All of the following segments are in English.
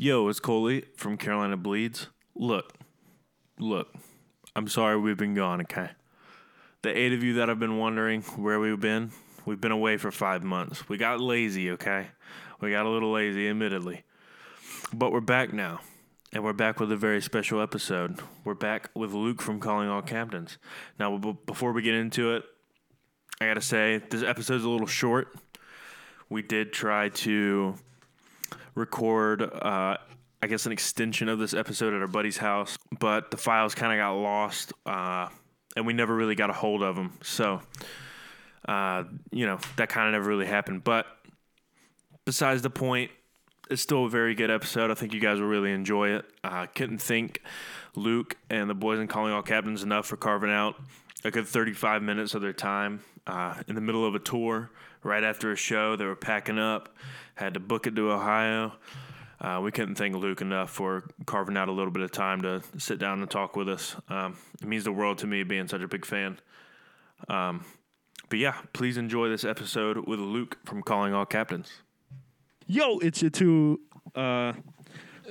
Yo, it's Coley from Carolina Bleeds. Look, look, I'm sorry we've been gone, okay? The eight of you that have been wondering where we've been, we've been away for five months. We got lazy, okay? We got a little lazy, admittedly. But we're back now, and we're back with a very special episode. We're back with Luc from Calling All Captains. Now, b- before we get into it, I gotta say, this episode's a little short. We did try to record, uh, I guess, an extension of this episode at our buddy's house, but the files kind of got lost, uh, and we never really got a hold of them. So, uh, you know, that kind of never really happened. But besides the point, it's still a very good episode. I think you guys will really enjoy it. I uh, couldn't thank Luc and the boys in Calling All Captains enough for carving out a good 35 minutes of their time uh, in the middle of a tour right after a show. They were packing up, had to book it to Ohio. Uh, we couldn't thank Luc enough for carving out a little bit of time to sit down and talk with us. Um, it means the world to me being such a big fan. Um, but yeah, please enjoy this episode with Luc from Calling All Captains. Yo, it's your two uh,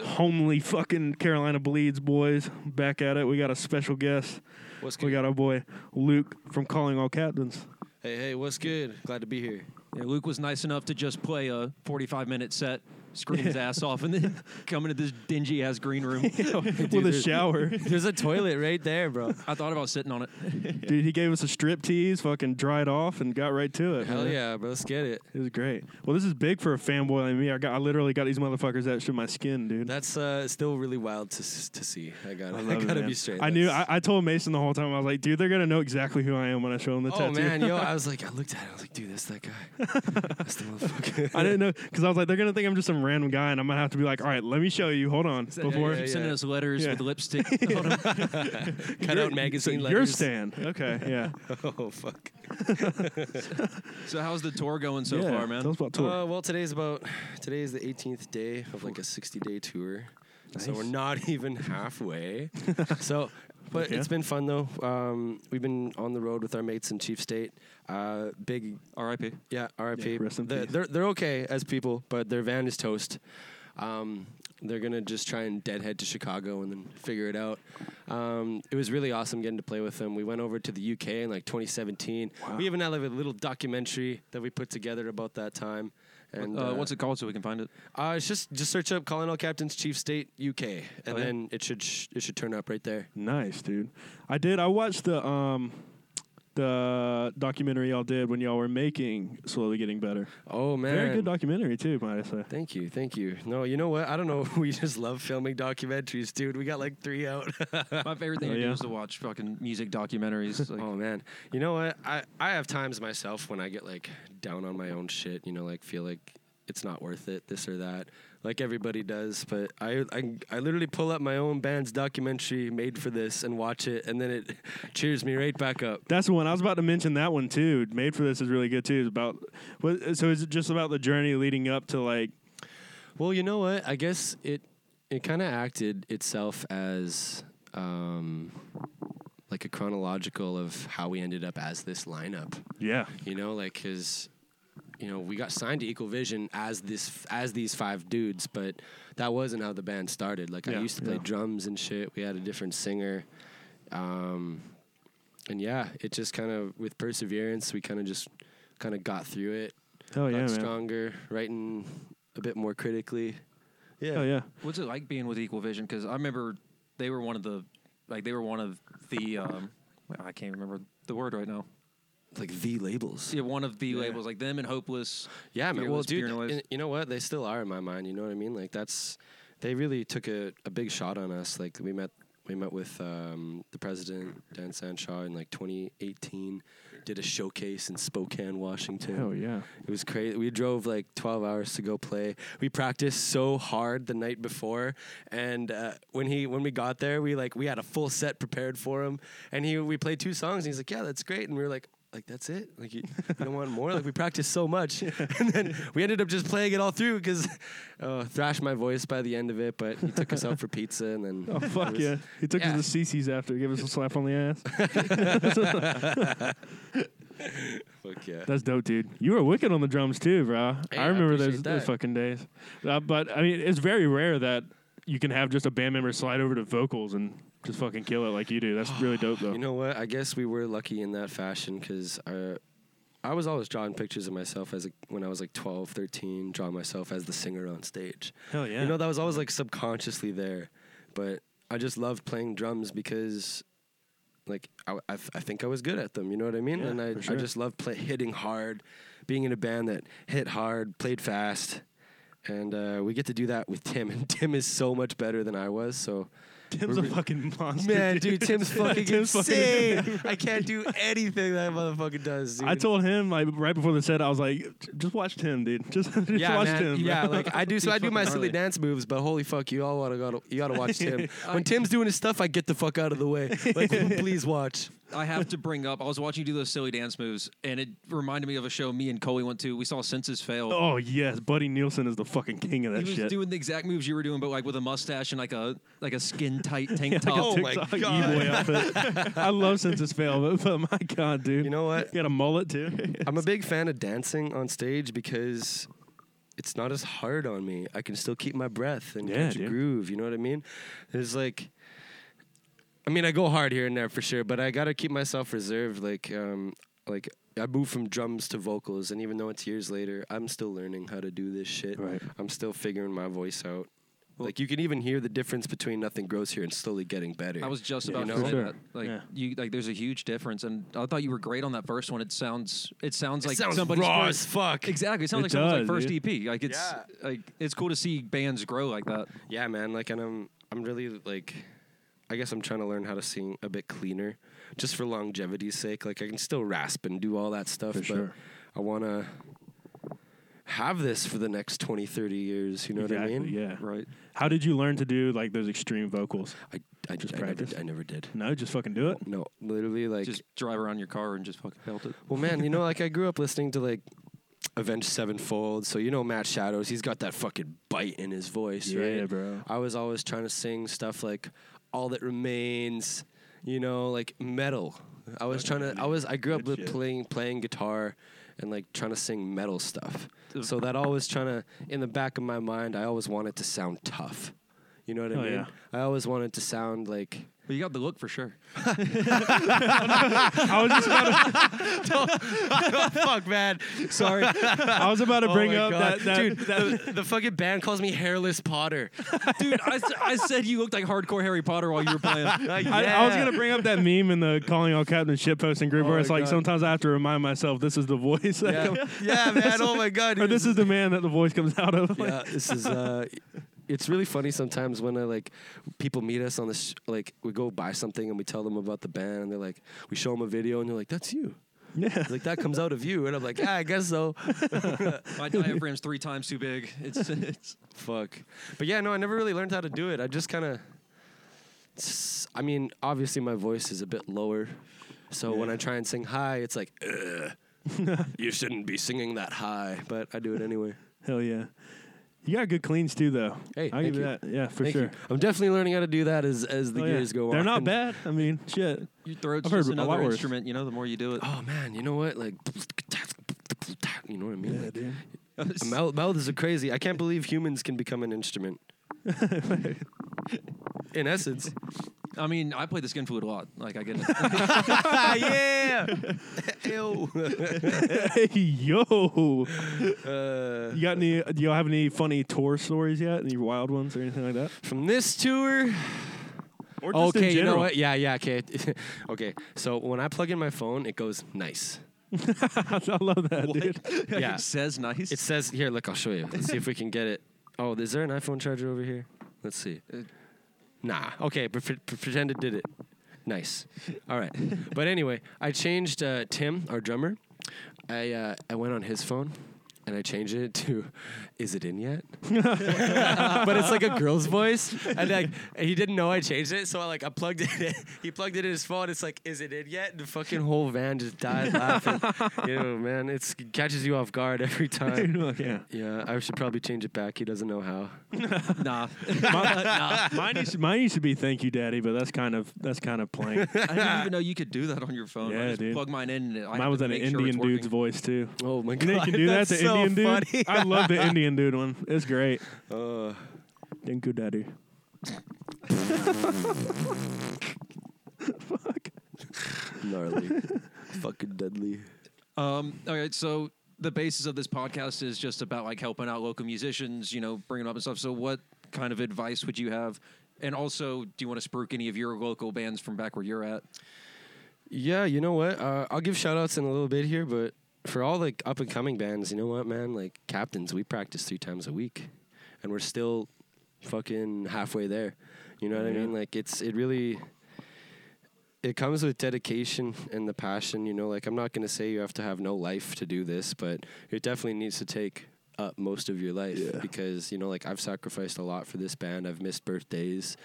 homely fucking Carolina Bleeds boys back at it. We got a special guest. What's We got our boy Luc from Calling All Captains. Hey, hey, what's good? Glad to be here. Yeah, Luc was nice enough to just play a 45 minute set, scream his ass off, and then come into this dingy ass green room. with a shower. There's a toilet right there, bro. I thought about sitting on it. Dude, he gave us a strip tease, fucking dried off, and got right to it. Hell man. yeah, bro. Let's get it. It was great. Well, this is big for a fanboy like me. I got, I literally got these motherfuckers that shit my skin, dude. That's uh, still really wild to to see. I got, I, I gotta man. be straight. I knew. I, I told Mason the whole time. I was like, dude, they're gonna know exactly who I am when I show them the Oh tattoo. man, yo, I was like, I looked at it. I was like, dude, that's that guy. that's the motherfucker. I didn't know because I was like, they're gonna think I'm just some random guy, and I'm gonna have to be like, all right, let me show you. Hold on, before. yeah, Keep sending us letters Yeah. with lipstick on 'em. Cut out magazine so your stand. Okay, yeah. Oh fuck. So, how's the tour going so yeah. far, man? Tell us about tour. Uh, well, today's about today is the 18th day of like a 60 day tour, so we're not even halfway. so, but Yeah. it's been fun though. Um, we've been on the road with our mates in Chief State. Uh, big, R.I.P. yeah, R.I.P. Yeah, rest in they're, peace. they're they're okay as people, but their van is toast. Um, they're gonna just try and deadhead to Chicago and then figure it out. Um, it was really awesome getting to play with them. We went over to the UK in like 2017. We even had like a little documentary that we put together about that time. And Uh, what's it called so we can find it? Uh, it's just just search up Calling All Captains Chief State UK, and Oh, yeah? then it should sh- it should turn up right there. Nice, dude. I did. I watched the um, the documentary y'all did when y'all were making slowly getting better. Oh man, Very good documentary too, might I say. Thank you, thank you. No, you know what? I don't know. We just love filming documentaries, dude. We got like three out. My favorite thing Oh, to yeah? do is to watch fucking music documentaries. Like, oh man, you know what? I I have times myself when I get like down on my own shit. You know, like feel like it's not worth it, this or that, like everybody does. But I I I literally pull up my own band's documentary made for this and watch it, and then it cheers me right back up. That's the one I was about to mention. That one too. Made for this is really good too. It's about. So is it just about the journey leading up to like? Well, you know what? I guess it it kind of acted itself as um, like a chronological of how we ended up as this lineup. Yeah. You know, like because you know we got signed to Equal Vision as this as these five dudes, but that wasn't how the band started. Like Yeah, I used to play yeah. drums and shit. We had a different singer. Um, and yeah, it just kind of with perseverance, we kind of just kind of got through it. Hell got yeah, man. stronger, writing a bit more critically. Yeah. Hell yeah. What's it like being with Equal Vision? Because I remember they were one of the, like they were one of the, um, I can't remember the word right now. Like the labels. Yeah, one of the labels, like them and Hopeless. Yeah, man. Well, dude, and you know what? They still are in my mind. You know what I mean? Like that's they really took a, a big shot on us. Like we met we met with um, the president Dan Sandshaw in like 2018. Did a showcase in Spokane, Washington. Hell yeah. It was crazy. We drove like 12 hours to go play. We practiced so hard the night before, and uh, when he when we got there, we like we had a full set prepared for him, and he we played two songs, and he's like, "Yeah, that's great," and we were like. Like that's it. Like you, you don't want more. Like we practiced so much, and then we ended up just playing it all through because uh, thrashed my voice by the end of it. But he took us out for pizza, and then Oh fuck was- yeah. He took yeah. us to CC's after, gave us a slap on the ass. Fuck yeah. That's dope, dude. You were wicked on the drums too, bro. Hey, I I remember those, those fucking days. Uh, but I mean, it's very rare that you can have just a band member slide over to vocals and just fucking kill it like you do. That's really dope, though. You know what? I guess we were lucky in that fashion because uh, I was always drawing pictures of myself as a, when I was like 12, 13, drawing myself as the singer on stage. Hell yeah. You know, that was always like subconsciously there. But I just loved playing drums because, like, I, I, I think I was good at them. You know what I mean? Yeah, and I, sure. I just loved play, hitting hard, being in a band that hit hard, played fast. And uh, we get to do that with Tim, and Tim is so much better than I was. So Tim's a fucking monster. Man, dude, Tim's fucking Tim's fucking- insane. I can't do anything that motherfucker does. Dude. I told him like right before the set, I was like, just watch Tim, dude. Just, just yeah, watch man, Tim. yeah, like I do. So I do my fucking silly gnarly. dance moves, but holy fuck, you all gotta you gotta watch Tim. when Tim's doing his stuff, I get the fuck out of the way. Like, please watch. I have to bring up. I was watching you do those silly dance moves, and it reminded me of a show me and Coley went to. We saw Senses Fail. oh yes, Buddy Nielsen is the fucking king of that he was shit. doing the exact moves you were doing, but like with a mustache and like a like a skin tight tank top. like Oh my TikTok God. e-boy outfit. I love Senses Fail, but, but my god, dude. You know what? You got a mullet too. I'm a big fan of dancing on stage because it's not as hard on me. I can still keep my breath and Yeah, catch a dude. groove. You know what I mean? It's like, I mean, I go hard here and there for sure, but I gotta keep myself reserved. Like, um, like I moved from drums to vocals, and even though it's years later, I'm still learning how to do this shit. Right. I'm still figuring my voice out. Like you can even hear the difference between nothing grows here and slowly getting better. I was just You about know? to For say sure. that. Like Yeah. you, like there's a huge difference, and I thought you were great on that first one. It sounds, it sounds It like sounds somebody's raw first, as fuck. Exactly, it sounds It like someone's like first dude. EP. Like it's Yeah. like it's cool to see bands grow like that. Yeah, man. Like, and I'm I'm really like, I guess I'm trying to learn how to sing a bit cleaner, just for longevity's sake. Like, I can still rasp and do all that stuff, For but sure. I want to have this for the next 20, 30 years. You know exactly, what I mean? Yeah. Right. How did you learn to do like those extreme vocals? I I Just I never. I never did. No, just fucking do it. No, literally, like, Just drive around your car and just fucking belt it. well, man, you know, like I grew up listening to like. Avenged Sevenfold, so you know Matt Shadows. He's got that fucking bite in his voice, Yeah, right? bro. I was always trying to sing stuff like "All That Remains," you know, like metal. I was trying to. I was. I grew up Good with shit. playing playing guitar and like trying to sing metal stuff. So that always trying to in the back of my mind, I always wanted to sound tough. You know what I Oh, mean? yeah. I always wanted to sound like. But you got the look for sure. I was just about to, Fuck, man. Sorry, I was about to bring Oh my up God. that, that dude. that- the, the fucking band calls me Hairless Potter. Dude, I said you looked like hardcore Harry Potter while you were playing. I, I was gonna bring up that meme in the calling all captain shit posting group Oh where my it's like God. sometimes I have to remind myself this is the voice Yeah, yeah, man. Oh my god. or dude, this is the man that the voice comes out of. Yeah, this is. Uh, it's really funny sometimes when I like people meet us on this. Like we go buy something and we tell them about the band and they're like, we show them a video and they're like, "That's you." yeah. It's like that comes out of you, and I'm like, "Yeah, I guess so." My diaphragm's three times too big. It's, it's Fuck. But yeah, no, I never really learned how to do it. I just kind of. I mean, obviously my voice is a bit lower, so when I try and sing high, it's like, Ugh, you shouldn't be singing that high, but I do it anyway. Hell yeah. You got good cleans too, though. Hey, I'll give you you. that. Yeah, for Thank sure. you. I'm definitely learning how to do that as as the Oh, yeah. years go on. They're not bad. I mean, shit. your throat's I've heard just a lot another worse. instrument. You know, the more you do it. Oh man, you know what? Like, you know what I mean? Like, dude. a mouth, mouths are crazy. I can't believe humans can become an instrument. In essence. I mean, I play the skin flute a lot. Like I get it. yeah. Ew. hey, yo. Uh, You got any? Do y'all have any funny tour stories yet? Any wild ones or anything like that? from this tour. Or just in Okay, you know general? what? Yeah, yeah, okay. okay. So when I plug in my phone, it goes nice. I love that, dude. Yeah. it says nice. It says here, look, I'll show you. Let's see if we can get it. Oh, is there an iPhone charger over here? Let's see. Nah. Okay, pre- pre- pretend it did it. Nice. All right. But anyway, I changed uh, Tim, our drummer. I uh, I went on his phone, and I changed it to "Is it in yet?" but it's like a girl's voice, and like and he didn't know I changed it, so I like I plugged it. in. He plugged it in his phone. It's like, "Is it in yet?" And the fucking whole van just died laughing. you know, man, it's it catches you off guard every time. yeah. Yeah, I should probably change it back. He doesn't know how. nah. Mine, mine, used to, mine used to be "Thank you, Daddy," but that's kind of that's kind of plain. I didn't even know you could do that on your phone. I Yeah, just dude. plug mine in and I Mine was an make sure Indian dude's working. voice too. Oh my You god, know you can do that. that's The so Indian dude. funny. I love the Indian dude one. It's great. Uh, Thank you, Daddy. Fuck. gnarly, fucking deadly. Um, all right, so the basis of this podcast is just about like helping out local musicians, you know, bringing them up and stuff. So, what kind of advice would you have? And also, do you want to spruik any of your local bands from back where you're at? Yeah, you know what? Uh, I'll give shout outs in a little bit here, but for all the up and coming bands, you know what, man? Like captains, we practice three times a week, and we're still fucking halfway there. You know what I mean? Like it's it really. It comes with dedication and the passion, you know. Like I'm not gonna say you have to have no life to do this, but it definitely needs to take up most of your life Yeah. because you know, like I've sacrificed a lot for this band. I've missed birthdays,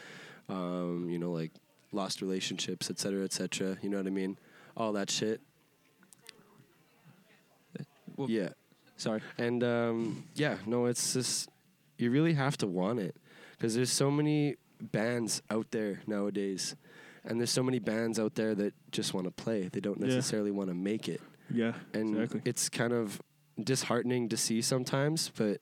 um, you know, like lost relationships, et cetera, et cetera. You know what I mean? All that shit. Well, yeah. Sorry. And um, yeah, no, it's just you really have to want it because there's so many bands out there nowadays, and there's so many bands out there that just want to play. They don't Yeah. necessarily want to make it, Yeah, and exactly. it's kind of disheartening to see sometimes. But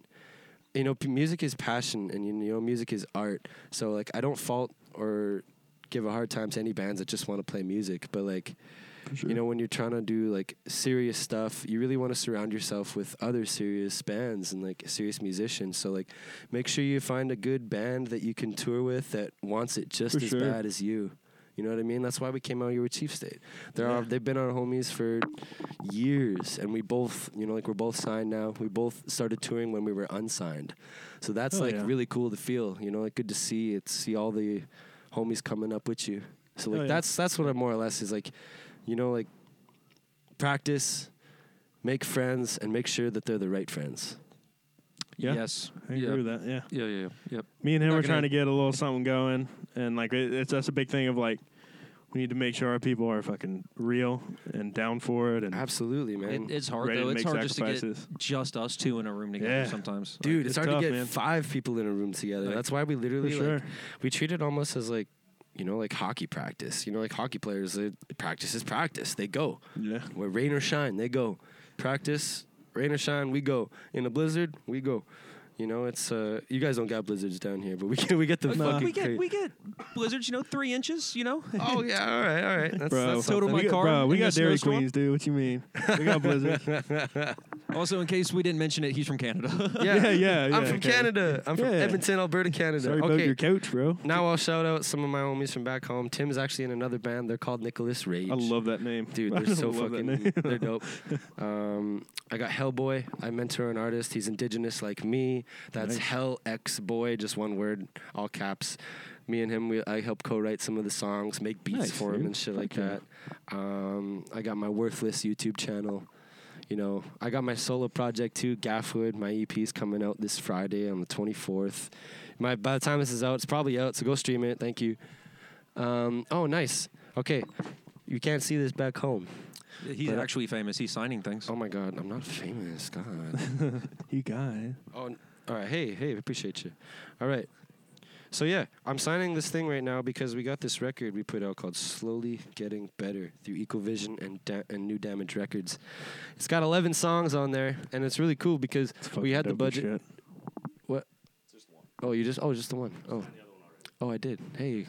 you know, p- music is passion, and you know, music is art. So like, I don't fault or give a hard time to any bands that just want to play music, but like sure. you know when you're trying to do like serious stuff you really want to surround yourself with other serious bands and like serious musicians so like make sure you find a good band that you can tour with that wants it just For as sure. bad as you you know what I mean? That's why we came out here with Chief State. They're Yeah. our, they've been our homies for years, and we both, you know, like we're both signed now. We both started touring when we were unsigned, so that's Oh, like yeah. really cool to feel. You know, like good to see it, see all the homies coming up with you. So like Oh, yeah. that's that's what I'm more or less is like, you know, like practice, make friends, and make sure that they're the right friends. yeah, Yes. I agree yeah. with that. Yeah. Yeah, yeah, yeah. Yep. Me and him Not were gonna- trying to get a little something going, and like it, it's that's a big thing of like we need to make sure our people are fucking real and down for it, and Absolutely, man. It, it's hard ready though. It's make hard just to get just us two in a room together Yeah. sometimes. Dude, it's it's, hard tough, to get man. five people in a room together. Like, That's why we literally sure. like we treat it almost as like you know like hockey practice. You know, like hockey players, they, practice is practice. They go yeah, where rain or shine, they go. Practice, rain or shine, we go. In a blizzard, we go. You know, it's uh, you guys don't got blizzards down here, but we get we get the Like, fucking. we get cra- we get blizzards, you know, three inches, you know. oh yeah, all right, all right. That's, bro. that's Total something. my we got, car bro, we in got the Dairy snowstorm? Queens, dude. What you mean? We got blizzards. also, in case we didn't mention it, he's from Canada. Yeah, Yeah, yeah, I'm from okay. Canada. I'm from Yeah. Edmonton, Alberta, Canada. Sorry about okay. your couch, bro. Now I'll shout out some of my homies from back home. Tim's actually in another band. They're called Nicholas Rage. I love that name, Dude, I they're so love that fucking. name. they're dope. Um, I got Hellboy. I mentor an artist. He's indigenous like me. That's Nice. Hell X Boy, just one word, all caps. Me and him, we, I help co-write some of the songs, make beats Nice, for him dude. and shit Fuck like yeah. that. Um, I got my worthless YouTube channel. You know, I got my solo project too, Gaffwood. My EP is coming out this Friday on the 24th. My by the time this is out, it's probably out. So go stream it. Thank you. Um, oh, nice. Okay, you can't see this back home. he's But- actually famous. He's signing things. Oh my God, I'm not famous. God. You got it. oh, n- all right. Hey, hey, appreciate you. All right. So yeah, I'm signing this thing right now because we got this record we put out called "Slowly Getting Better" through Equal Vision and da- and New Damage Records. It's got 11 songs on there, and it's really cool because we had the budget. shit. What? Oh, you just oh just the one. Oh, oh, I did. Hey.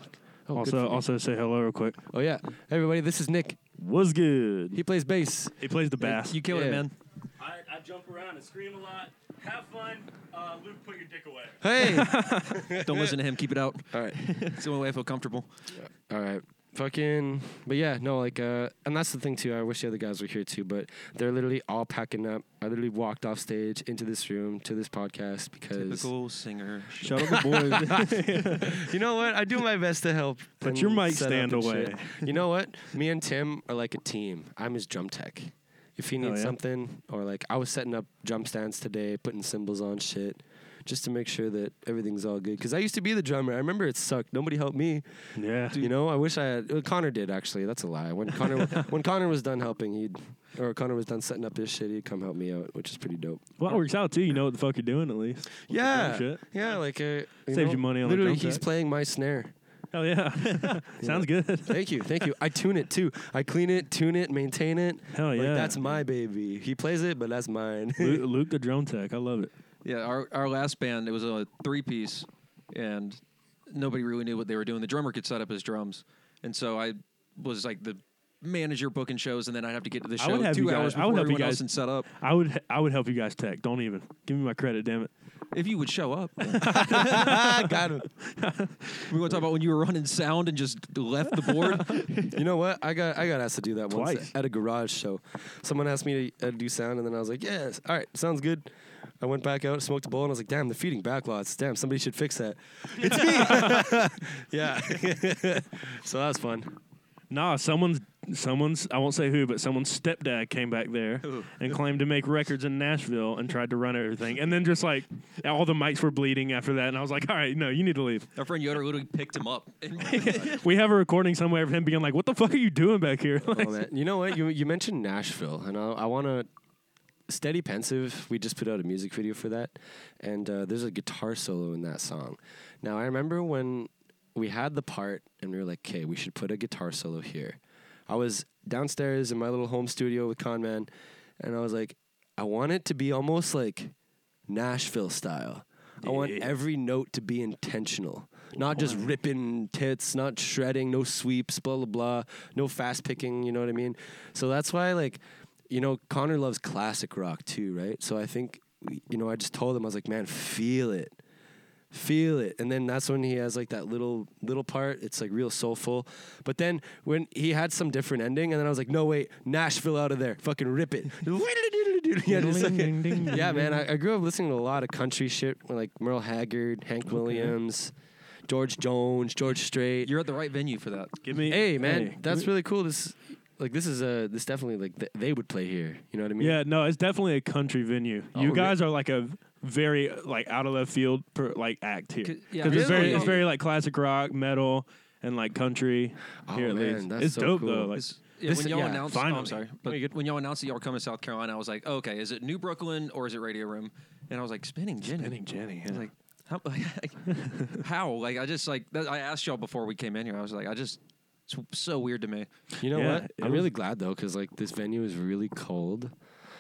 Oh, also, also say hello real quick. Oh yeah, Hey, everybody. This is Nick. Was good. He plays bass. He plays the bass. You killed Yeah. it, man. I, I jump around and scream a lot. Have fun. Uh, Luc, put your dick away. Hey. Don't listen to him. Keep it out. all right. It's the only way I feel comfortable. All right. Fucking, but yeah, no, like, uh, and that's the thing too. I wish the other guys were here too, but they're literally all packing up. I literally walked off stage into this room to this podcast because Typical singer. Shut up, the boys. you know what? I do my best to help. Put and your mic set up stand and away. shit. You know what? Me and Tim are like a team. I'm his drum tech. If he Hell needs yeah. something, or like I was setting up jump stands today, putting cymbals on shit, just to make sure that everything's all good. Because I used to be the drummer. I remember it sucked. Nobody helped me. Yeah. You know, I wish I had. Well, Connor did actually. That's a lie. When Connor when Connor was done helping, he'd or Connor was done setting up his shit, he'd come help me out, which is pretty dope. Well, it works out too. You know what the fuck you're doing at least. Yeah, shit. yeah. Like uh, you Saves know, you money on the Literally, drum he's playing my snare. Oh, Hell yeah. Sounds good. Thank you, thank you. I tune it too. I clean it, tune it, maintain it. Hell Like, yeah. that's my baby. He plays it, but that's mine. Luc, Luc the drone tech. I love it. Yeah, our our last band it was a three piece, and nobody really knew what they were doing. The drummer could set up his drums, and so I was like the manager booking shows, and then I'd have to get to the I show would have two you guys- hours I would before help you everyone else guys- and set up. I would I would help you guys tech. Don't even give me my credit. Damn it. If you would show up, Got him. we want to talk about when you were running sound and just left the board. You know what? I got I got asked to do that once Twice. at a garage show. Someone asked me to uh, do sound, and then I was like, "Yes, all right, sounds good." I went back out, smoked a bowl, and I was like, "Damn, the feeding backlots. Damn, somebody should fix that." It's me. yeah. so that was fun. Nah, someone's someone's I won't say who, but someone's stepdad came back there and claimed to make records in Nashville and tried to run everything. And then just like all the mics were bleeding after that, and I was like, all right, no, you need to leave. Our friend Yoder literally picked him up. We have a recording somewhere of him being like, "What the fuck are you doing back here?" Like, Oh you know what? You you mentioned Nashville, and I, I want to. Steady Pensive, we just put out a music video for that, and uh, there's a guitar solo in that song. Now I remember when we had the part, and we were like, "Okay, we should put a guitar solo here." I was downstairs in my little home studio with Conman, and I was like, "I want it to be almost like Nashville style. I want every note to be intentional." Not just ripping tits, not shredding, no sweeps, blah blah blah, no fast picking. You know what I mean? So that's why, like, you know, Connor loves classic rock too, right? So I think, you know, I just told him I was like, man, feel it, feel it, and then that's when he has like that little little part. It's like real soulful. But then when he had some different ending, and then I was like, no wait, Nashville out of there, fucking rip it. yeah, like- yeah, man. I, I grew up listening to a lot of country shit, like Merle Haggard, Hank Williams, George Jones, George Strait. You're at the right venue for that. Give me, hey, man, hey, that's me- really cool. This, like, this is uh, this definitely like th- they would play here. You know what I mean? Yeah, no, it's definitely a country venue. Oh, you re- guys are like a very like out of left field per, like act here. 'Cause- yeah, Because it's very it's very like classic rock, metal, and like country. Oh, here at man, least. that's it's so dope cool. though. Like, It's- yeah, This- when y'all yeah, announced, oh. I'm sorry, but you're when y'all announced that y'all were coming to South Carolina, I was like, okay, is it New Brookland or is it Radio Room? And I was like, spinning Jenny. Spinning Jenny, I was yeah. like, how? how? Like, I just like that, I asked y'all before we came in here. I was like, I just it's so weird to me. You know Yeah, what? it I'm was- really glad though, because like this venue is really cold.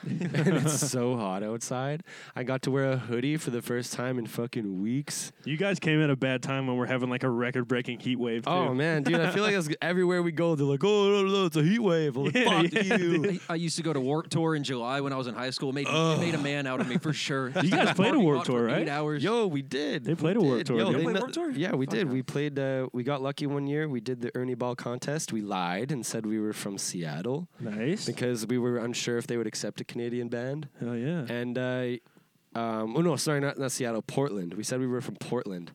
and it's so hot outside. I got to wear a hoodie for the first time in fucking weeks. you guys came at a bad time when we're having like a record breaking heat wave. Too. Oh man, dude, I feel like it's, everywhere we go, they're like, "Oh, no, no, it's a heat wave." I'm like, Yeah, "Fuck yeah, you." I, I used to go to Warped Tour in July when I was in high school. It made, it made a man out of me for sure. You guys played a Parking Warped Tour, right? Eight hours. Yo, we did. They played We a Warped. Tour, Yo, they they? Played kno- Warped Tour? Yeah, we Fuck did. yeah. We played. Uh, we got lucky one year. We did the Ernie Ball contest. We lied and said we were from Seattle nice. because we were unsure if they would accept a Canadian band. Oh yeah. And uh, um, oh no, sorry, not not Seattle, Portland. We said we were from Portland,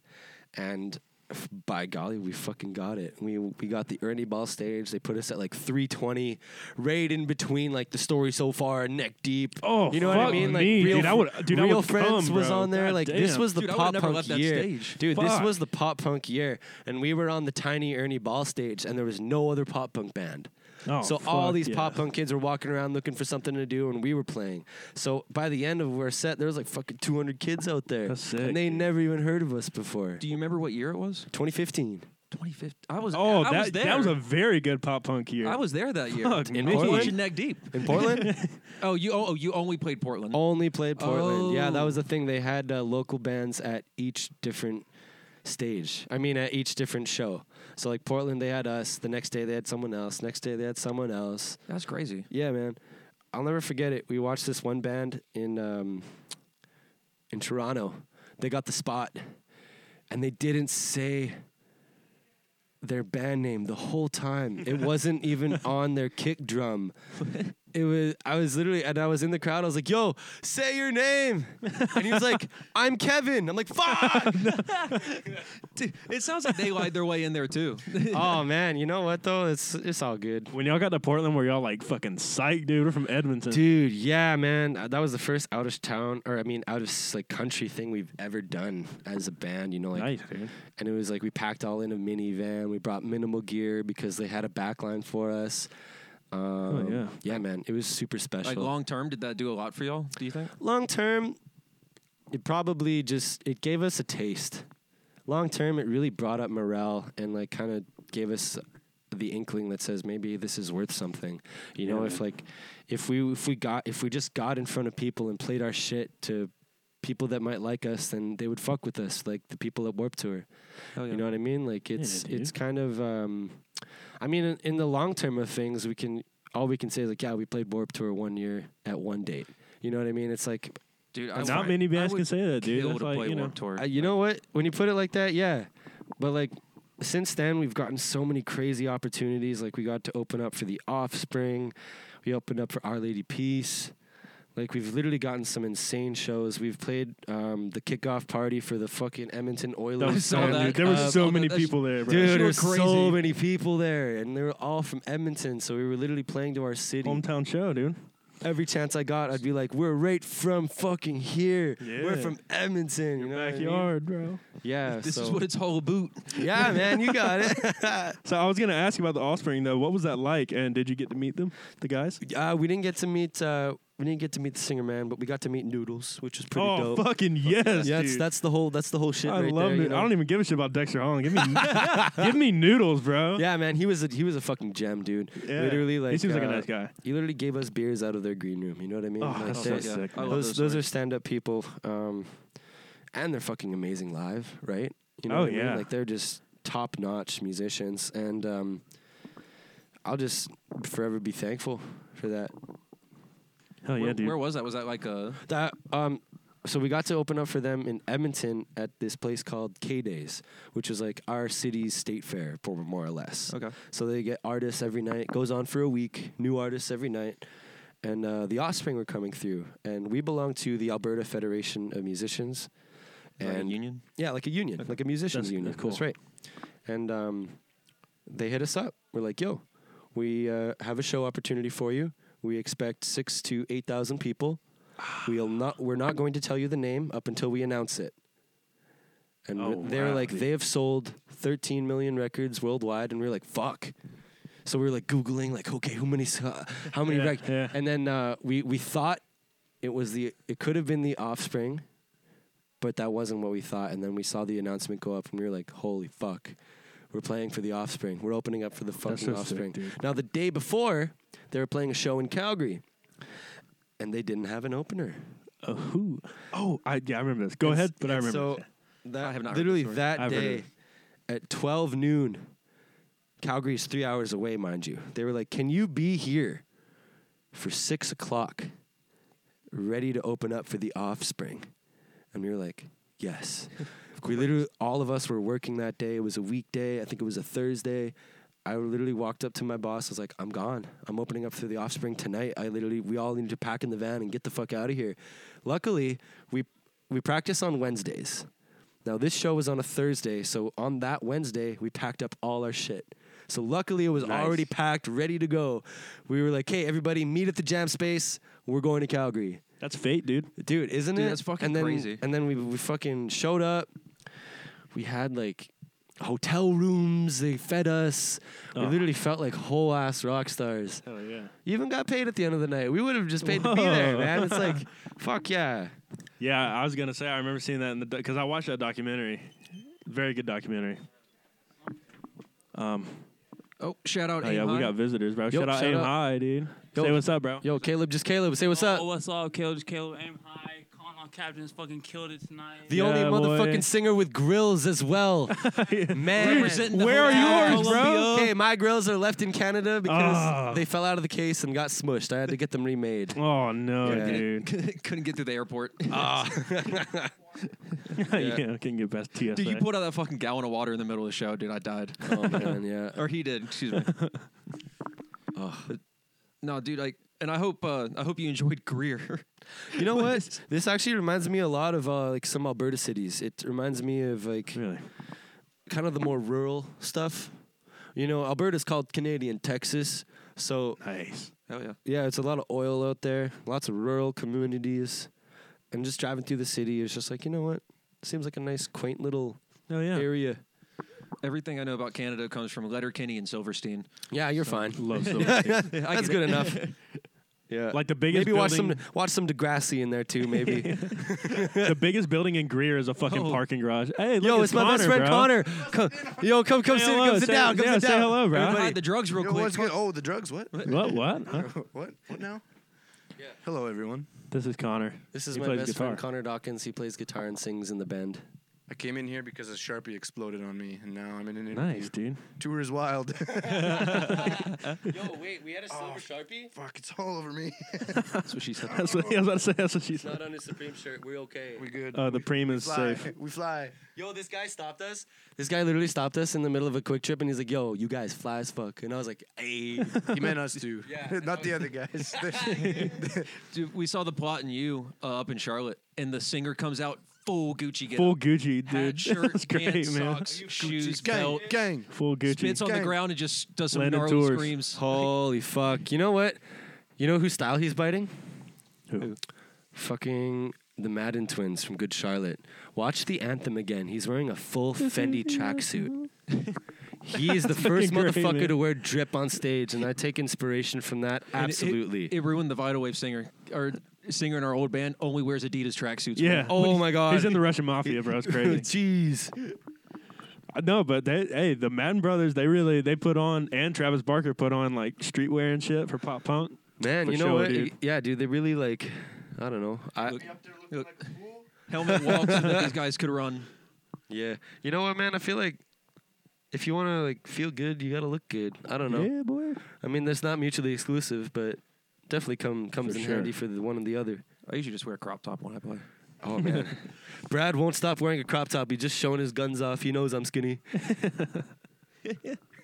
and f- by golly, we fucking got it. We we got the Ernie Ball stage. They put us at like 320, right in between like the story so far, neck deep. Oh, you know what I mean? Like me, real, dude. I would- dude, I would friends come, was on there. God like this was the Dude, pop punk year, stage. dude. This was the pop punk year, and we were on the tiny Ernie Ball stage, and there was no other pop punk band. Oh, so all these yeah. pop punk kids were walking around looking for something to do, and we were playing. So by the end of our set, there was like fucking 200 kids out there, That's sick, and they never even heard of us before. Do you remember what year it was? 2015 2015. I was. Oh, I that was there. that was a very good pop punk year. I was there that year. Fuck In me. Portland? Neck Deep. in Portland. Oh, you. Oh, you only played Portland. Only played Portland. Yeah, that Oh. was the thing. They had uh, local bands at each different stage. I mean, at each different show. So like Portland, they had us. The next day they had someone else. Next day they had someone else. That's crazy. Yeah, man. I'll never forget it. We watched this one band in um, in Toronto. They got the spot, and they didn't say their band name the whole time. It wasn't even on their kick drum. it was I was literally and I was in the crowd. I was like, "Yo, say your name," and he was like, "I'm Kevin." I'm like, "Fuck!" Dude, it sounds like they lied their way in there too. oh man, you know what though? It's it's all good. When y'all got to Portland, were y'all like fucking psyched, dude? We're from Edmonton. Dude, yeah, man, Uh, that was the first out of town, or I mean, out of like country thing we've ever done as a band. You know, like, nice, dude. and it was like we packed all in a minivan. We brought minimal gear because they had a backline for us. Um, yeah. yeah, man, it was super special. like long term, did that do a lot for y'all? Do you think? long term, it probably just it gave us a taste. Long term, it really brought up morale and like kind of gave us the inkling that says maybe this is worth something. You know, if like if we if we got if we just got in front of people and played our shit to people that might like us, then they would fuck with us, like the people at Warped Tour. Yeah. You know what I mean? Like it's dude. it's kind of um I mean in, in the long term of things we can all we can say is like yeah, we played Warped Tour one year at one date. You know what I mean? It's like Dude, I Not would- many I bands would can say that, dude. That's like, you know. Tour. uh, you know what? When you put it like that, yeah. But like since then we've gotten so many crazy opportunities. Like we got to open up for the Offspring. We opened up for Our Lady Peace. Like we've literally gotten some insane shows. We've played um, the kickoff party for the fucking Edmonton Oilers. That was so, that. dude. There were so oh, many that- people there, bro. Dude, Sure, there's so many people there, and they were all from Edmonton. So we were literally playing to our city. Hometown show, dude. Every chance I got, I'd be like, "We're right from fucking here. We're from Edmonton. You know what I mean? Backyard, bro. Yeah. this so, is what it's all about. Yeah, man, you got it. So I was gonna ask you about the Offspring though. What was that like? And did you get to meet them, the guys? Uh, we didn't get to meet. Uh, we didn't get to meet the singer man, but we got to meet Noodles, which was pretty oh, dope. fucking yes, yeah, that's, dude. that's the whole. That's the whole shit I right love there. it. you know? I don't even give a shit about Dexter Holland. Give me, give me noodles, bro. Yeah, man, he was a he was a fucking gem, dude. Yeah. Literally, like he seems like a uh, nice guy. He literally gave us beers out of their green room. You know what I mean? Oh, Like, that's they- so sick. I those those those are stand up people, um, and they're fucking amazing live, right? You know Oh, what I mean? yeah. Like they're just top notch musicians, and um, I'll just forever be thankful for that. Hell yeah, where, dude. where was that? Was that like a? That um, so we got to open up for them in Edmonton at this place called K Days, which is like our city's state fair, for more or less. Okay. So they get artists every night. Goes on for a week. New artists every night. And uh, the Offspring were coming through, and we belong to the Alberta Federation of Musicians. Like a And union. yeah, like a union, like a musicians That's- union. that's cool. That's right. And um, they hit us up. We're like, "Yo, we uh, have a show opportunity for you. We expect six to eight thousand people. We'll not. We're not going to tell you the name up until we announce it." And Oh, they're wow, like, they have sold 13 million records worldwide, and we're like, "Fuck." So we were like googling, like, okay, how many, how many Yeah, records? yeah. And then uh, we we thought it was the, it could have been the Offspring, but that wasn't what we thought. And then we saw the announcement go up, and we were like, "Holy fuck, we're playing for the Offspring. We're opening up for the fucking so Offspring." dude. Now the day before, they were playing a show in Calgary, and they didn't have an opener. Oh, who? Oh, I yeah, I remember this. Go And ahead, but I remember. So this. that I have not literally the that I've day at 12 noon. Calgary is three hours away, mind you. They were like, "Can you be here for six o'clock, ready to open up for the Offspring?" And we were like, "Yes." we literally, all of us were working that day. It was a weekday. I think it was a Thursday. I literally walked up to my boss. I was like, "I'm gone. I'm opening up for the Offspring tonight. I literally, we all need to pack in the van and get the fuck out of here." Luckily, we we practice on Wednesdays. Now this show was on a Thursday, so on that Wednesday we packed up all our shit. So luckily it was Nice. already packed, ready to go. We were like, "Hey, everybody, meet at the Jam Space. We're going to Calgary." That's fate, dude. Dude, isn't Dude, it? that's fucking and then, crazy. And then we we fucking showed up. We had like hotel rooms. They fed us. We Oh. literally felt like whole ass rock stars. Hell yeah. You even got paid at the end of the night. We would have just paid to be there, Whoa. man. It's like, fuck yeah. Yeah, I was gonna say I remember seeing that in the because I watched that documentary. Very good documentary. Um, Oh, shout out! oh yeah, we High. got visitors, bro. Yo, shout out shout Aim out. High, dude. Yo. Say what's up, bro. Yo, Caleb, just Caleb. Say what's up. Oh, what's up, Caleb? Just Caleb, aim high. Calling captains, fucking killed it tonight. The Yeah, only motherfucking boy. singer with grills as well. Man. Representing the Where are whole yours, bro? Columbia. Okay, my grills are left in Canada because Ah. they fell out of the case and got smushed. I had to get them remade. Oh no, Yeah. dude. Couldn't get through the airport. Ah. yeah, couldn't get past TSA. Dude, you put out that fucking gallon of water in the middle of the show, dude. I died. oh man, yeah. or he did. Excuse me. Oh. No, dude, like And I hope uh, I hope you enjoyed Greer. You know what? This actually reminds me a lot of uh, like some Alberta cities. It reminds me of like Really? kind of the more rural stuff. You know, Alberta's called Canadian Texas, so Nice. Hell yeah. yeah, it's a lot of oil out there, lots of rural communities, and just driving through the city is just like you know what? Seems like a nice, quaint little Oh yeah. area. Everything I know about Canada comes from Letterkenny and Silverstein. Yeah, you're fine. Love Silver. That's good enough. Yeah, Like the biggest maybe watch some watch some Degrassi in there too. Maybe. the biggest building in Greer is a fucking Oh. parking garage. Hey, look, Yo, it's my best friend bro. Connor. Come, yo, come, come, Say sit, hello, come sit say- down, come yeah, sit say down. hello, bro. Hide the drugs real Yo, quick. what's good? Oh, the drugs. What? What? What? Huh? what? What now? Hello, everyone. This is Connor. This is He my plays best guitar. friend Connor Dawkins. He plays guitar and sings in the band. I came in here because a sharpie exploded on me, and now I'm in an interview. Nice, dude. Tour is wild. Yo, wait, we had a silver sharpie. Fuck, it's all over me. That's what she said. That's what I was about to say. That's what she It's said. not on his Supreme shirt. We're okay. we good. Uh, the We- Preem we is fly. safe. We fly. Yo, this guy stopped us. This guy literally stopped us in the middle of a quick trip, and he's like, "Yo, you guys fly as fuck," and I was like, "Hey." He meant us too. Yeah. not the other guys. Dude, we saw the plot in you uh, up in Charlotte, and the singer comes out full Gucci get Full Gucci, hat, dude. shirt, That's great, pants, man. socks, shoes, gang, belt, gang. Full Gucci. spits on the Gang. ground, and just does some Landed gnarly tours. screams. Holy fuck! You know what? You know whose style he's biting? Who? Fucking the Madden twins from Good Charlotte. Watch the anthem again. He's wearing a full Fendi tracksuit. He is the first fucking great, motherfucker man. to wear drip on stage, and I take inspiration from that. And it- Absolutely. It, ruined the Vital Wave singer. Our singer in our old band only wears Adidas tracksuits. Yeah. oh my god. He's in the Russian mafia, bro. It's crazy. Jeez. Uh, no, but they, hey, the Madden brothers, they really they put on, and Travis Barker put on like streetwear and shit for pop punk. Man, For you know sure, what? dude. Yeah, dude, they really like. I don't know. I Look, look, helmet walks so that these guys could run. yeah. You know what, man? I feel like if you want to like feel good, you gotta look good. I don't know. Yeah, boy. I mean, that's not mutually exclusive, but definitely come comes For in sure. handy for the one and the other. I usually just wear a crop top when I play. Oh man, Brad won't stop wearing a crop top. He's just showing his guns off. He knows I'm skinny.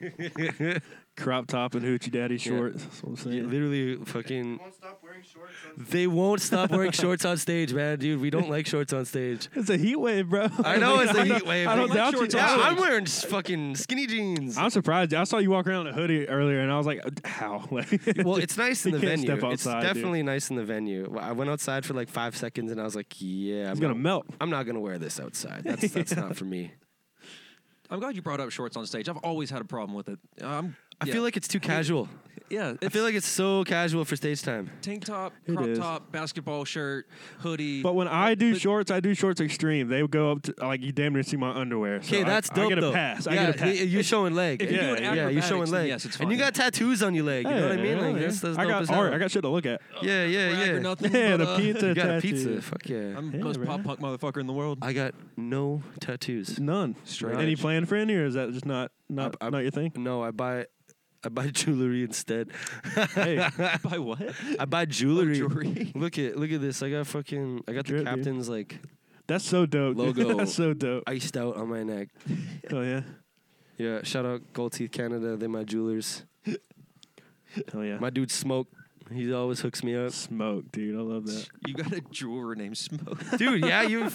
Crop top and hoochie daddy shorts. That's what I'm saying. Literally, fucking. Won't stop wearing shorts. They won't stop wearing shorts on stage, man, dude. We don't like shorts on stage. It's a heat wave, bro. I know it's a heat wave. I don't but- doubt you. Yeah, I- I'm wearing s- fucking skinny jeans. I'm surprised. I saw you walk around in a hoodie earlier, and I was like, "How?" Well, it's nice in You the can't venue. step it's outside, dude. definitely nice in the venue. Well, I went outside for like five seconds and I was like, "Yeah, I'm it's gonna not, melt. I'm not gonna wear this outside. That's that's not for me." I'm glad you brought up shorts on stage. I've always had a problem with it. Um, I yeah. feel like it's too casual. yeah, I feel like it's so casual for stage time. tank top, It crop is. top, basketball shirt, hoodie. But when I do but- shorts, I do shorts extreme. They go up to like you damn near see my underwear. So Okay, I- that's dope. I, get a though. pass. I yeah, get a pass. y- you're showing leg. If you're Yeah, doing yeah, yeah, you're showing then leg. yes, it's and you fine. got tattoos on your leg. You know what I mean? yeah, Like yeah. that's, that's I dope got as art. hell. I got shit to look at. Yeah, yeah, or yeah. nothing, Yeah, but, the uh, pizza. You got a tattoo. pizza. Fuck yeah. I'm the Yeah, most bro. pop punk motherfucker in the world. I got no tattoos. None. Straight Any edge. plan for any, or is that just not not I- I- not your thing? No, I buy I buy jewelry instead. Hey, By what? I buy oh, jewelry. jewelry. Look at look at this. I got fucking I got the Drip, dude. captain's like that's so dope. Logo. that's so dope. iced out on my neck. Oh yeah. Yeah, shout out Gold Teeth Canada. They're my jewelers. Oh yeah. My dude Smoke. He always hooks me up. Smoke, dude. I love that. You got a jeweler named Smoke. Dude, yeah, you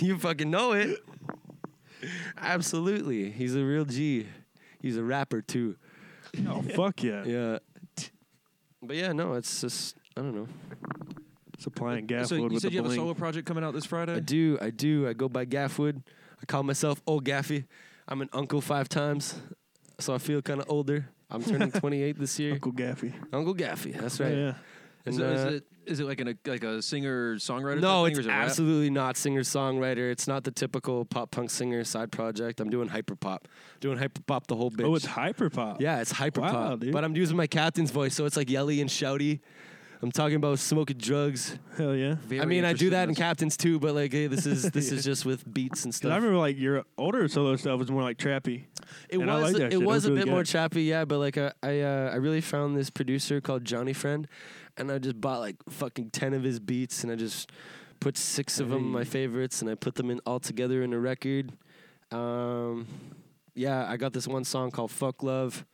you fucking know it. Absolutely. He's a real G. He's a rapper too. Oh fuck yeah. Yeah. But yeah, no, it's just I don't know. Supplying Gaffwood so you with said the you have a bling. solo project coming out this Friday. I do, I do. I go by Gaffwood. I call myself Old Gaffy. I'm an uncle five times, so I feel kind of older. I'm turning 28 this year. Uncle Gaffy. Uncle Gaffy, that's right. yeah. And, is, it, is uh, it is it like an, a like a singer songwriter? no, thing, it's or is it rap? absolutely not singer songwriter. It's not the typical pop punk singer side project. I'm doing hyper pop, doing hyper pop the whole bitch. Oh, it's hyper pop. yeah, it's hyper Wow, pop. dude. But I'm using my captain's voice, so it's like yelly and shouty. I'm talking about smoking drugs. Hell yeah. Very I mean, I do that in captains too, but like, hey, this is this is just with beats and stuff. I remember like your older solo stuff was more like trappy. It And was like that it shit. It was was a really bit more trappy, yeah. But like uh, I uh, I really found this producer called Johnny Friend, and I just bought like fucking ten of his beats, and I just put six of them my favorites, and I put them in all together in a record. Um, yeah, I got this one song called "Fuck Love."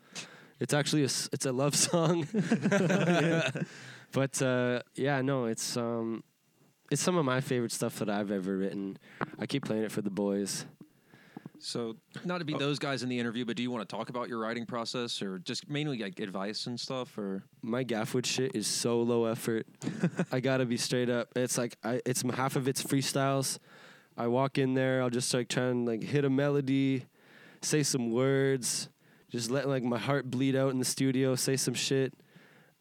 It's actually a it's a love song. but uh, yeah, no, it's um, it's some of my favorite stuff that I've ever written. I keep playing it for the boys. So, not to be oh. those guys in the interview, but do you want to talk about your writing process, or just mainly like advice and stuff, or my Gaffwood shit is so low effort. I gotta be straight up. It's like I, it's half of it's freestyles. I walk in there, I'll just like try and like hit a melody, say some words, just let like my heart bleed out in the studio, say some shit,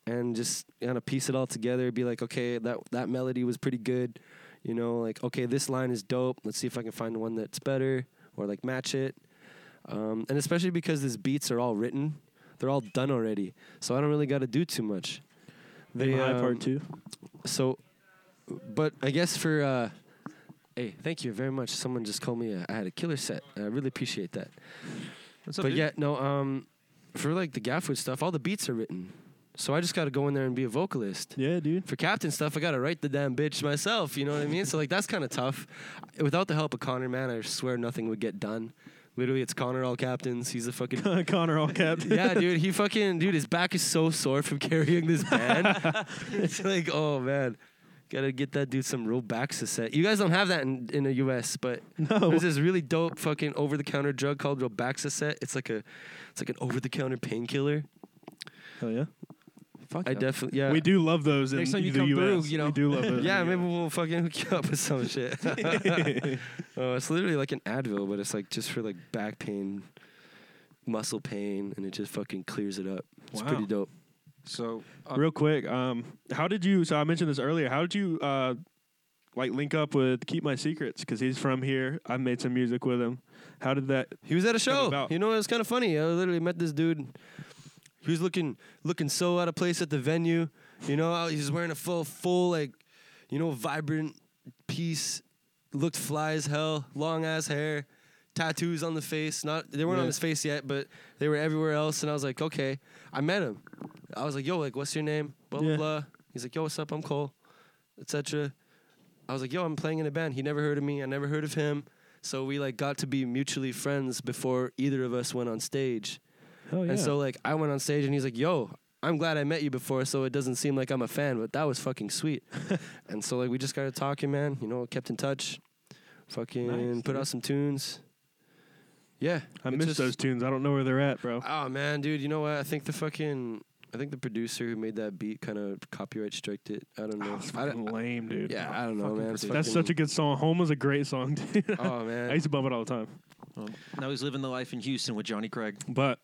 and just kind of piece it all together. Be like, okay, that that melody was pretty good. You know, like okay, this line is dope. Let's see if I can find one that's better or like match it. Um, and especially because these beats are all written, they're all done already. So I don't really got to do too much. The high um, part too. So, but I guess for uh, hey, thank you very much. Someone just called me. A, I had a killer set. I really appreciate that. what's up, but dude? yeah, no. Um, for like the Gaffwood stuff, all the beats are written. So I just got to go in there and be a vocalist. Yeah, dude. For captain stuff, I got to write the damn bitch myself. You know what I mean? So like that's kind of tough. Without the help of Connor, man, I swear nothing would get done. Literally, it's Connor all captains. He's a fucking Connor all captain. yeah, dude. He fucking dude. His back is so sore from carrying this band. it's like, oh man, gotta get that dude some real back set. You guys don't have that in, in the U.S., but No. there's this really dope fucking over the counter drug called Robaxacet. It's like a, it's like an over the counter painkiller. Hell yeah. I definitely yeah. We do love those Next in time you the come through, US. you know. we do love those. Yeah, in the maybe we'll fucking hook you up with some shit. oh, it's literally like an Advil, but it's like just for like back pain, muscle pain, and it just fucking clears it up. It's Wow. pretty dope. So, uh, Real quick, um, how did you? So I mentioned this earlier. How did you uh, like link up with Keep My Secrets? Because he's from here. I made some music with him. How did that? He was at a show. about? You know, it was kind of funny. I literally met this dude. He was looking looking so out of place at the venue. You know, he's wearing a full full like, you know, vibrant piece. Looked fly as hell. Long ass hair, tattoos on the face. Not they weren't on his face yet, but they were everywhere else. And I was like, okay. I met him. I was like, yo, like, what's your name? Blah blah Yeah. blah. He's like, yo, what's up? I'm Cole, etc. I was like, yo, I'm playing in a band. He never heard of me. I never heard of him. So we like got to be mutually friends before either of us went on stage. Oh yeah. And so like I went on stage and he's like, "Yo, I'm glad I met you before, so it doesn't seem like I'm a fan, but that was fucking sweet." and so like we just started talking, man. You know, kept in touch. Fucking Nice, put dude. out some tunes. Yeah, I miss just- those tunes. I don't know where they're at, bro. Oh man, dude, you know what? I think the fucking I think the producer who made that beat kind of copyright striked it. I don't know. Oh, it's fucking lame, dude. yeah, I don't know, man. It's That's such a good song. Home is a great song, dude. Oh man, I used to bump it all the time. well, now he's living the life in Houston with Johnny Craig. But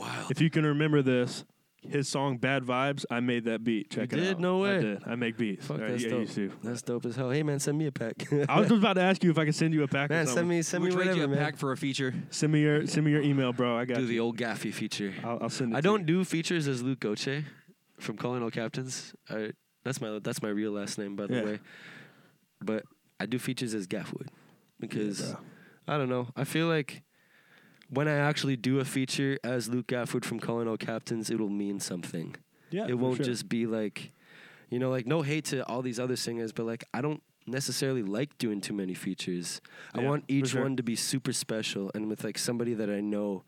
Wow. if you can remember this, his song "Bad Vibes," I made that beat. Check it did? out. No way. I did. I make beats. Fuck, Or, that's yeah, dope. used. That's dope as hell. Hey man, send me a pack. I was just about to ask you if I could send you a pack. man, something. send me send we'll me whatever, you a man. pack for a feature. Send me your send me your email, bro. I got Do you. the old Gaffy feature. I'll, I'll send it. I to don't you. do features as Luc Gauthier from Calling All Captains. I, that's my that's my real last name, by the Yeah. way. But I do features as Gaffwood because bro. I don't know. I feel like when I actually do a feature as Luc Gauthier from Calling All Captains, it'll mean something. Yeah, it won't sure. just be like, you know, like no hate to all these other singers, but like I don't necessarily like doing too many features. Yeah, I want each sure. one to be super special and with like somebody that I know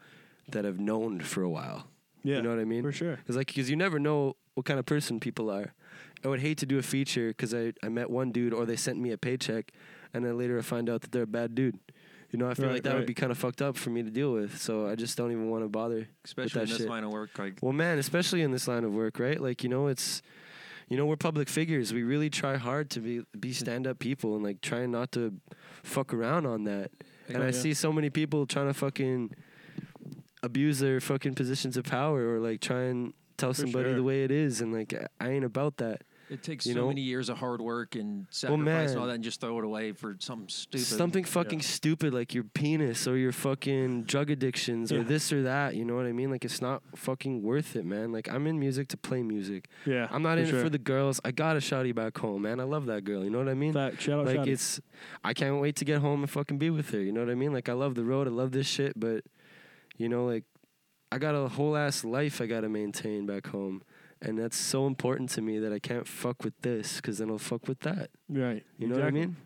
that I've known for a while. Yeah, You know what I mean? For sure. Cause like, cause you never know what kind of person people are. I would hate to do a feature because I, I met one dude or they sent me a paycheck, and then later I find out that they're a bad dude. You know, I feel Right, like that right. would be kind of fucked up for me to deal with. So I just don't even want to bother. Especially in this shit. line of work, like Well, man, especially in this line of work, right? Like, you know, it's, you know, we're public figures. We really try hard to be be stand up people and like trying not to fuck around on that. And Yeah, I yeah. see so many people trying to fucking abuse their fucking positions of power or like try and tell For somebody sure. the way it is. And like, I ain't about that. It takes You so know? many years of hard work and sacrifice and man. all that, and just throw it away for something stupid. Something fucking stupid like your penis or your fucking drug addictions or this or that. You know what I mean? Like, it's not fucking worth it, man. Like, I'm in music to play music. Yeah, I'm not in sure. it for the girls. I got a shotty back home, man. I love that girl. You know what I mean? Fact. Shout out. like Shotty. it's, I can't wait to get home and fucking be with her. You know what I mean? Like I love the road. I love this shit, but you know, like I got a whole ass life I gotta maintain back home, and that's so important to me that I can't fuck with this because then I'll fuck with that. right. You know what I mean?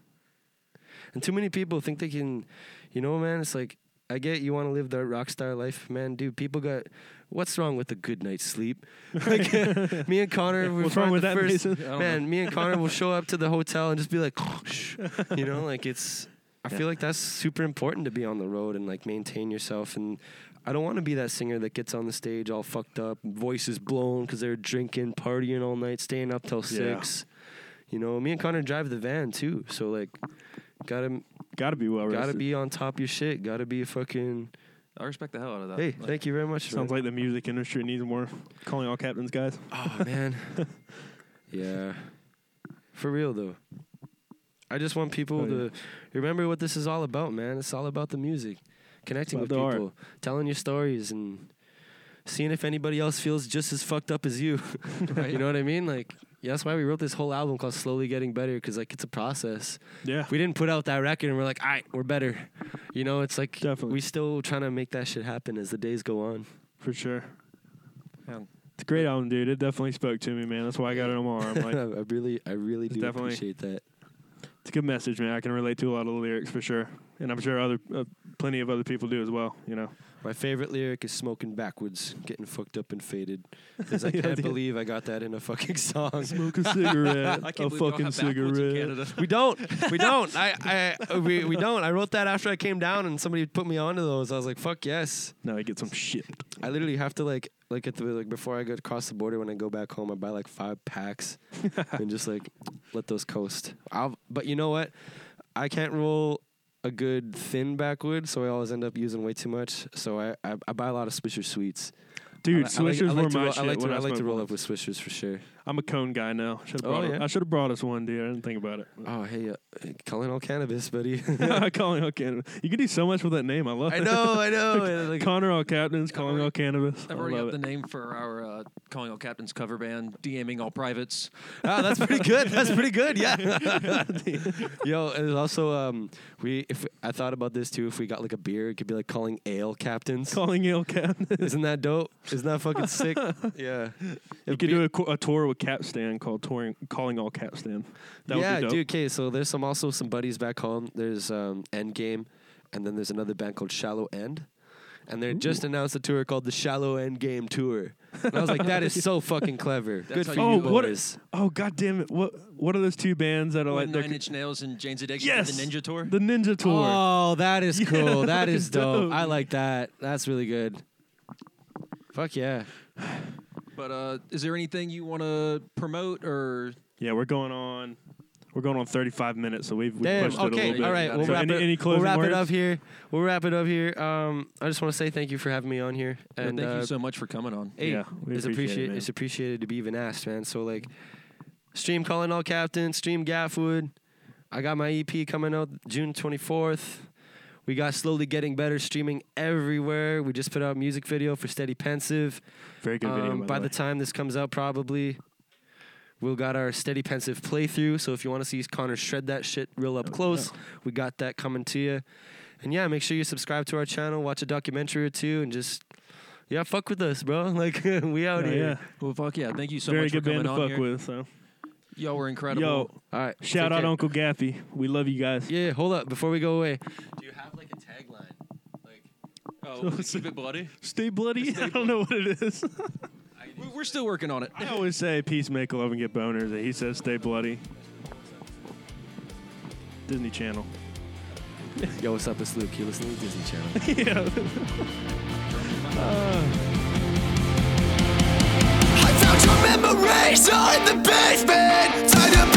And too many people think they can, you know, man. It's like I get you want to live the rock star life, man. Dude, people got what's wrong with a good night's sleep? Like me and Connor, What's wrong with that, first, Man, me and Connor will show up to the hotel and just be like, oh, you know, like it's. I Yeah. feel like that's super important to be on the road and like maintain yourself. And I don't want to be that singer that gets on the stage all fucked up, voices blown because they're drinking, partying all night, staying up till Yeah. six. You know, me and Connor drive the van too, so like, gotta Gotta be well gotta be on top of your shit. Gotta be a fucking. I respect the hell out of that. Hey, Like, thank you very much. Sounds man. like the music industry needs more calling all captains guys. Oh man. yeah. For real though. I just want people Oh, yeah. to remember what this is all about, man. It's all about the music. Connecting with about the art. people, telling your stories and seeing if anybody else feels just as fucked up as you. Right. you know what I mean? Like yeah, that's why we wrote this whole album called Slowly Getting Better cuz like it's a process. Yeah. We didn't put out that record and we're like, "All right, we're better." You know, it's like Definitely. we still trying to make that shit happen as the days go on. For sure. Yeah. It's a great album, dude. It definitely spoke to me, man. That's why I got it on my arm. Like, I really I really do definitely- appreciate that. it's a good message, man. I can relate to a lot of the lyrics for sure, and I'm sure other uh, plenty of other people do as well. You know. My favorite lyric is smoking backwards, getting fucked up and faded. Because I can't believe I got that in a fucking song. Smoke a cigarette, I a can't believe we don't fucking cigarette. We don't. We don't. I, I we, we don't. I wrote that after I came down and somebody put me onto those. I was like, fuck yes. Now I get some shit. I literally have to like like at the like before I go across the border when I go back home, I buy like five packs and just like let those coast. I'll, but you know what? I can't roll a good thin backwood, so I always end up using way too much. So I I, I buy a lot of Swisher sweets. Dude, I, li- I like- Swishers I like were to my roll, shit. I like to, when I like to roll up with Swishers for sure. I'm a cone guy now. Should have Oh, brought. yeah? I should have brought us one, dude. I didn't think about it. Oh hey, uh, hey, calling all cannabis, buddy. calling all cannabis. You can do so much with that name. I love I it. I know, I know. and, like, Connor all captains, calling already- all cannabis. I've I already love got it. the name for our uh, calling all captains cover band, DMing all privates. oh, that's pretty good. That's pretty good. Yeah. Yo, and also um, we if I thought about this too. If we got like a beer, it could be like calling ale captains. Calling ale captains. Isn't that dope? Isn't that fucking sick? yeah. You could do a, co- a tour with Capstan called touring, calling all Capstan. That yeah, would be dope. dude. Okay, so there's some also some buddies back home. There's um, Endgame, and then there's another band called Shallow End, and they just announced a tour called the Shallow End Game Tour. And I was like, that is so fucking clever. Good for you you do what- boys. Oh god damn it! What what are those two bands that are like Like they're Nine Inch Nails and Jane's Addiction yes the Ninja Tour. the Ninja Tour? Oh, that is Yeah, cool. that fucking is dope. dope, I like that. That's really good. Fuck yeah. But uh, is there anything you want to promote or Yeah, we're going on. We're going on 35 minutes, so we've, we've Damn. pushed it a little bit. All right. We'll So wrap any, it. any we'll wrap it up here. We'll wrap it up here. Um, I just want to say thank you for having me on here. Yeah, And thank uh, you so much for coming on. hey, Yeah, we it's appreciate it, man. it's appreciated to be even asked, man. So like, stream calling all captains, stream Gaffwood. I got my EP coming out June 24th. We got slowly getting better streaming everywhere. We just put out a music video for Steady Pensive. Very good video. Um, by, by the, the time this comes out, probably we'll got our steady pensive playthrough. So if you want to see Connor shred that shit real up close, we got that coming to you. And yeah, make sure you subscribe to our channel, watch a documentary or two, and just yeah, fuck with us, bro. Like we out way. here. yeah, Well, fuck yeah. Thank you so very much for good band coming to on fuck here. with. So Y'all were incredible. yo, All right. shout out care. Uncle Gaffy. We love you guys. Yeah, hold up before we go away. Tagline? Like Oh, keep it bloody. Stay bloody. I don't know what it is. We- We're still working on it. I always say peace, make love, and get boners. And he says stay bloody. Disney Channel. Yo, what's up? It's Luc. You're listening to Disney Channel. yeah. Uh. I found your memories in the basement Tied up